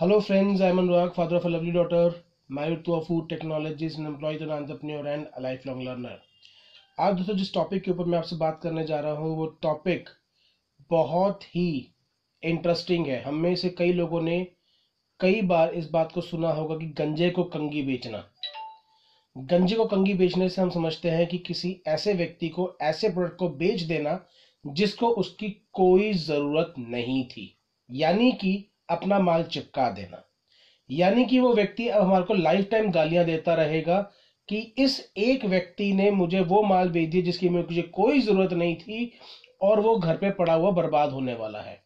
Hello friends, I'm Anurag, father of a lovely daughter, married to a food technologist, an employee an entrepreneur and a lifelong learner. आज दोस्तों जिस topic के ऊपर मैं आपसे बात करने जा रहा हूँ वो टॉपिक बहुत ही इंटरेस्टिंग है। हम में से कई लोगों ने कई बार इस बात को सुना होगा कि गंजे को कंगी बेचना। गंजे को कंगी बेचने से हम समझते हैं कि किसी ऐसे व्यक्ति को ऐसे प्रोडक्ट को बेच देना जिसको उसकी कोई ज़रूरत नहीं थी। यानी कि अपना माल चिपका देना। यानी कि वो व्यक्ति अब हमारे को लाइफ टाइम गालियाँ देता रहेगा कि इस एक व्यक्ति ने मुझे वो माल बेच दिया जिसकी मुझे कोई ज़रूरत नहीं थी और वो घर पे पड़ा हुआ बर्बाद होने वाला है।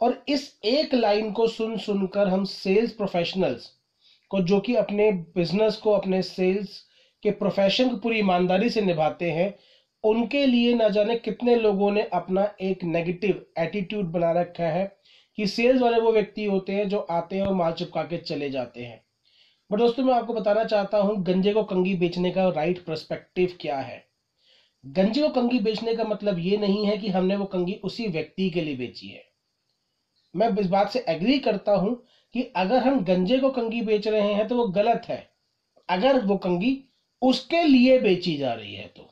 और इस एक लाइन को सुन सुनकर हम सेल्स प्रोफेशनल्स को जो कि अपने बिज़नेस को, अपने सेल्स के प्रोफेशन को पूरी ईमानदारी से निभाते हैं, उनके लिए ना जाने कितने लोगों ने अपना एक नेगेटिव एटीट्यूड बना रखा है कि सेल्स वाले वो व्यक्ति होते हैं जो आते हैं और माल चिपका के चले जाते हैं। बट दोस्तों, मैं आपको बताना चाहता हूँ, गंजे को कंगी बेचने का राइट परस्पेक्टिव क्या है? गंजे को कंगी बेचने का मतलब ये नहीं है कि हमने वो कंगी उसी व्यक्ति के लिए बेची है। मैं इस बात से एग्री करता हूँ कि अगर हम गंजे को कंगी बेच रहे हैं तो वो गलत है। अगर वो कंगी उसके लिए बेची जा रही है तो।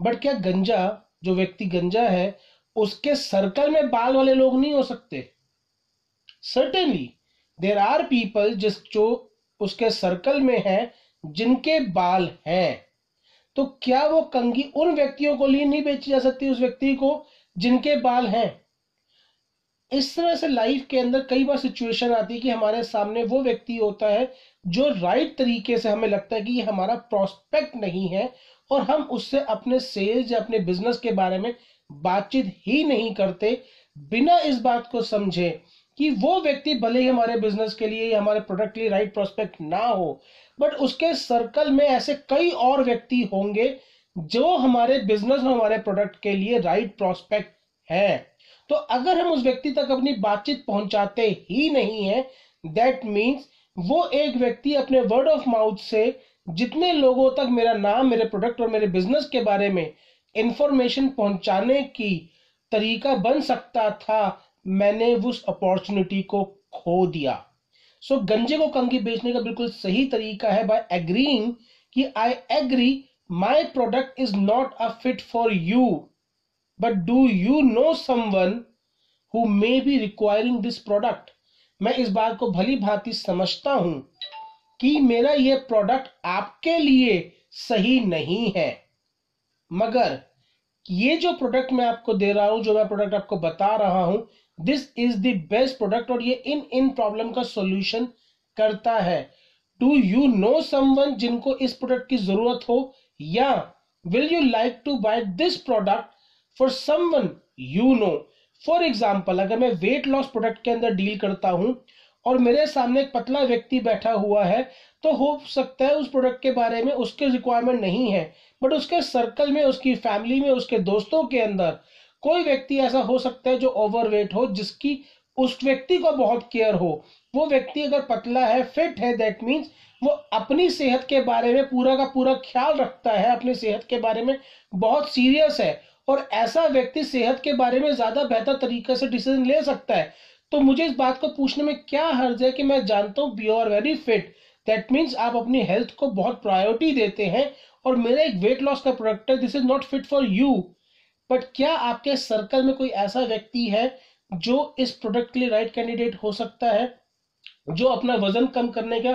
बट क्या गंजा, जो व्यक्ति गंजा है उसके सर्कल में बाल वाले लोग नहीं हो सकते। सर्टेनली देर आर पीपल जिस जो उसके सर्कल में है, जिनके बाल हैं। तो क्या वो कंगी उन व्यक्तियों को लिए नहीं बेची जा सकती, उस व्यक्ति को जिनके बाल हैं? इस तरह से लाइफ के अंदर कई बार सिचुएशन आती है कि हमारे सामने वो व्यक्ति होता है जो राइट तरीके से हमें लगता है कि ये हमारा प्रोस्पेक्ट नहीं है और हम उससे अपने सेल्स या अपने बिज़नेस के बारे में बातचीत ही नहीं करते, बिना इस बात को समझे कि वो व्यक्ति भले ही हमारे बिज़नेस के लिए हमारे प्रोडक्ट के लिए राइट प्रोस्पेक्ट ना हो बट उसके सर्कल में ऐसे कई और व्यक्ति होंगे जो हमारे बिज़नेस और हमारे प्रोडक्ट के लिए राइट प्रोस्पेक्ट है। तो अगर हम उस व्यक्ति तक अपनी बातचीत पहुंचाते ही नहीं है दैट मीन्स वो एक व्यक्ति अपने वर्ड ऑफ़ माउथ से जितने लोगों तक मेरा नाम, मेरे प्रोडक्ट और मेरे बिज़नेस के बारे में इंफॉर्मेशन पहुँचाने की तरीका बन सकता था मैंने उस अपॉर्चुनिटी को खो दिया। सो so, गंजे को कंगी बेचने का बिल्कुल सही तरीका है बाय एग्रीइंग कि I agree my product is not a fit for you but do you know someone who may be requiring this product मैं इस बात को भली भांति समझता हूँ कि मेरा यह प्रोडक्ट आपके लिए सही नहीं है। मगर ये जो प्रोडक्ट मैं आपको दे रहा हूँ, जो मैं प्रोडक्ट आपको बता रहा हूँ this is the best product और ये इन इन प्रॉब्लम का सॉल्यूशन करता है। डू यू नो समवन जिनको इस प्रोडक्ट की ज़रूरत हो? या will you like to buy this product for someone you know for example अगर मैं वेट लॉस प्रोडक्ट के अंदर डील करता हूँ और मेरे सामने एक पतला व्यक्ति बैठा हुआ है तो हो सकता है उस प्रोडक्ट के बारे में उसके रिक्वायरमेंट नहीं है बट उसके सर्कल में, उसकी फैमिली में, उसके दोस्तों के अंदर कोई व्यक्ति ऐसा हो सकता है जो ओवरवेट हो, जिसकी उस व्यक्ति को बहुत केयर हो। वो व्यक्ति अगर पतला है फिट है दैट मीन्स वो अपनी सेहत के बारे में पूरा का पूरा ख्याल रखता है, अपनी सेहत के बारे में बहुत सीरियस है, और ऐसा व्यक्ति सेहत के बारे में ज़्यादा बेहतर तरीके से डिसीज़न ले सकता है। तो मुझे इस बात को पूछने में क्या हर्ज है कि मैं जानता हूँ be are very fit that means आप अपनी हेल्थ को बहुत प्रायोरिटी देते हैं और मेरा एक वेट लॉस का प्रोडक्ट है this is not fit for you but क्या आपके सर्कल में कोई ऐसा व्यक्ति है जो इस प्रोडक्ट के लिए राइट कैंडिडेट हो सकता है, जो अपना वज़न कम करने का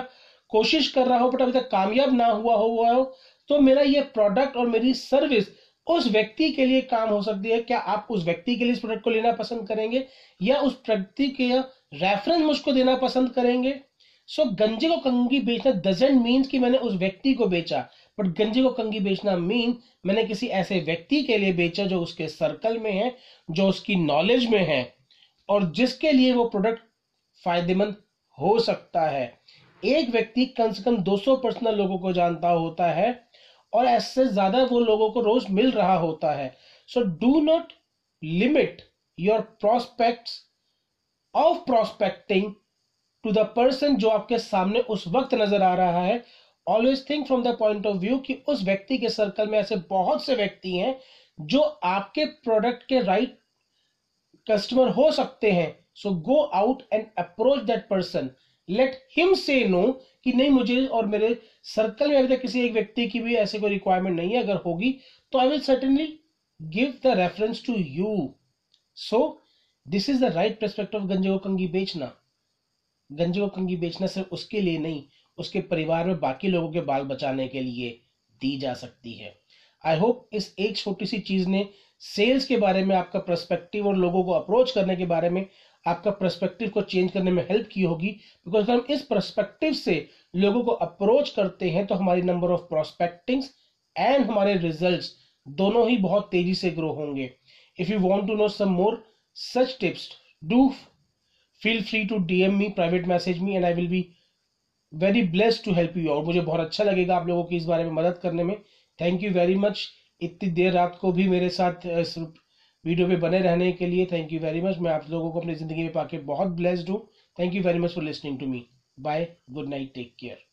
कोशिश कर रहा हो बट अभी तक कामयाब ना हुआ हो हुआ हो तो मेरा ये प्रोडक्ट और मेरी सर्विस उस व्यक्ति के लिए काम हो सकती है। क्या आप उस व्यक्ति के लिए इस प्रोडक्ट को लेना पसंद करेंगे? या उस व्यक्ति के रेफरेंस मुझको देना पसंद करेंगे? सो so, गंजे को कंगी बेचना डजेंट मीन्स कि मैंने उस व्यक्ति को बेचा। बट गंजे को कंगी बेचना मीन मैंने किसी ऐसे व्यक्ति के लिए बेचा जो उसके सर्कल में है जो उसकी नॉलेज में है और जिसके लिए वो प्रोडक्ट फ़ायदेमंद हो सकता है। एक व्यक्ति कम से कम 200 पर्सनल लोगों को जानता होता है। और ऐसे ज़्यादा वो लोगों को रोज मिल रहा होता है। So do not limit your prospects of prospecting to the person जो आपके सामने उस वक्त नज़र आ रहा है। Always think from the point of view कि उस व्यक्ति के सर्कल में ऐसे बहुत से व्यक्ति हैं जो आपके प्रोडक्ट के राइट right कस्टमर हो सकते हैं। So go out and approach that person let him say no कि नहीं मुझे और मेरे सर्कल में अभी तक किसी एक व्यक्ति की भी ऐसे कोई रिक्वायरमेंट नहीं है, अगर होगी तो I will certainly give the reference to you so this is the right perspective गंजे को कंगी बेचना। गंजे को कंगी बेचना सिर्फ़ उसके लिए नहीं, उसके परिवार में बाकी लोगों के बाल बचाने के लिए दी जा सकती है। आई होप इस एक छोटी सी चीज़ ने सेल्स के बारे में, आपका परस्पेक्टिव और लोगों को अप्रोच करने के बारे में आपका परस्पेक्टिव को चेंज करने में हेल्प की होगी। बिकॉज़ अगर हम इस परस्पेक्टिव से लोगों को अप्रोच करते हैं तो हमारी नंबर ऑफ़ प्रोस्पेक्टिंग्स एंड हमारे रिजल्ट्स दोनों ही बहुत तेज़ी से ग्रो होंगे। If you want to know some more such tips do feel free to DM me private message me and I will be very blessed to help you और मुझे बहुत अच्छा लगेगा आप लोगों की इस बारे में मदद करने में। थैंक यू वेरी मच इतनी देर रात को भी मेरे साथ वीडियो पे बने रहने के लिए थैंक यू वेरी मच मैं आप लोगों को अपनी ज़िंदगी में पाके बहुत ब्लेस्ड हूँ। Thank you very much for listening to me bye good night take care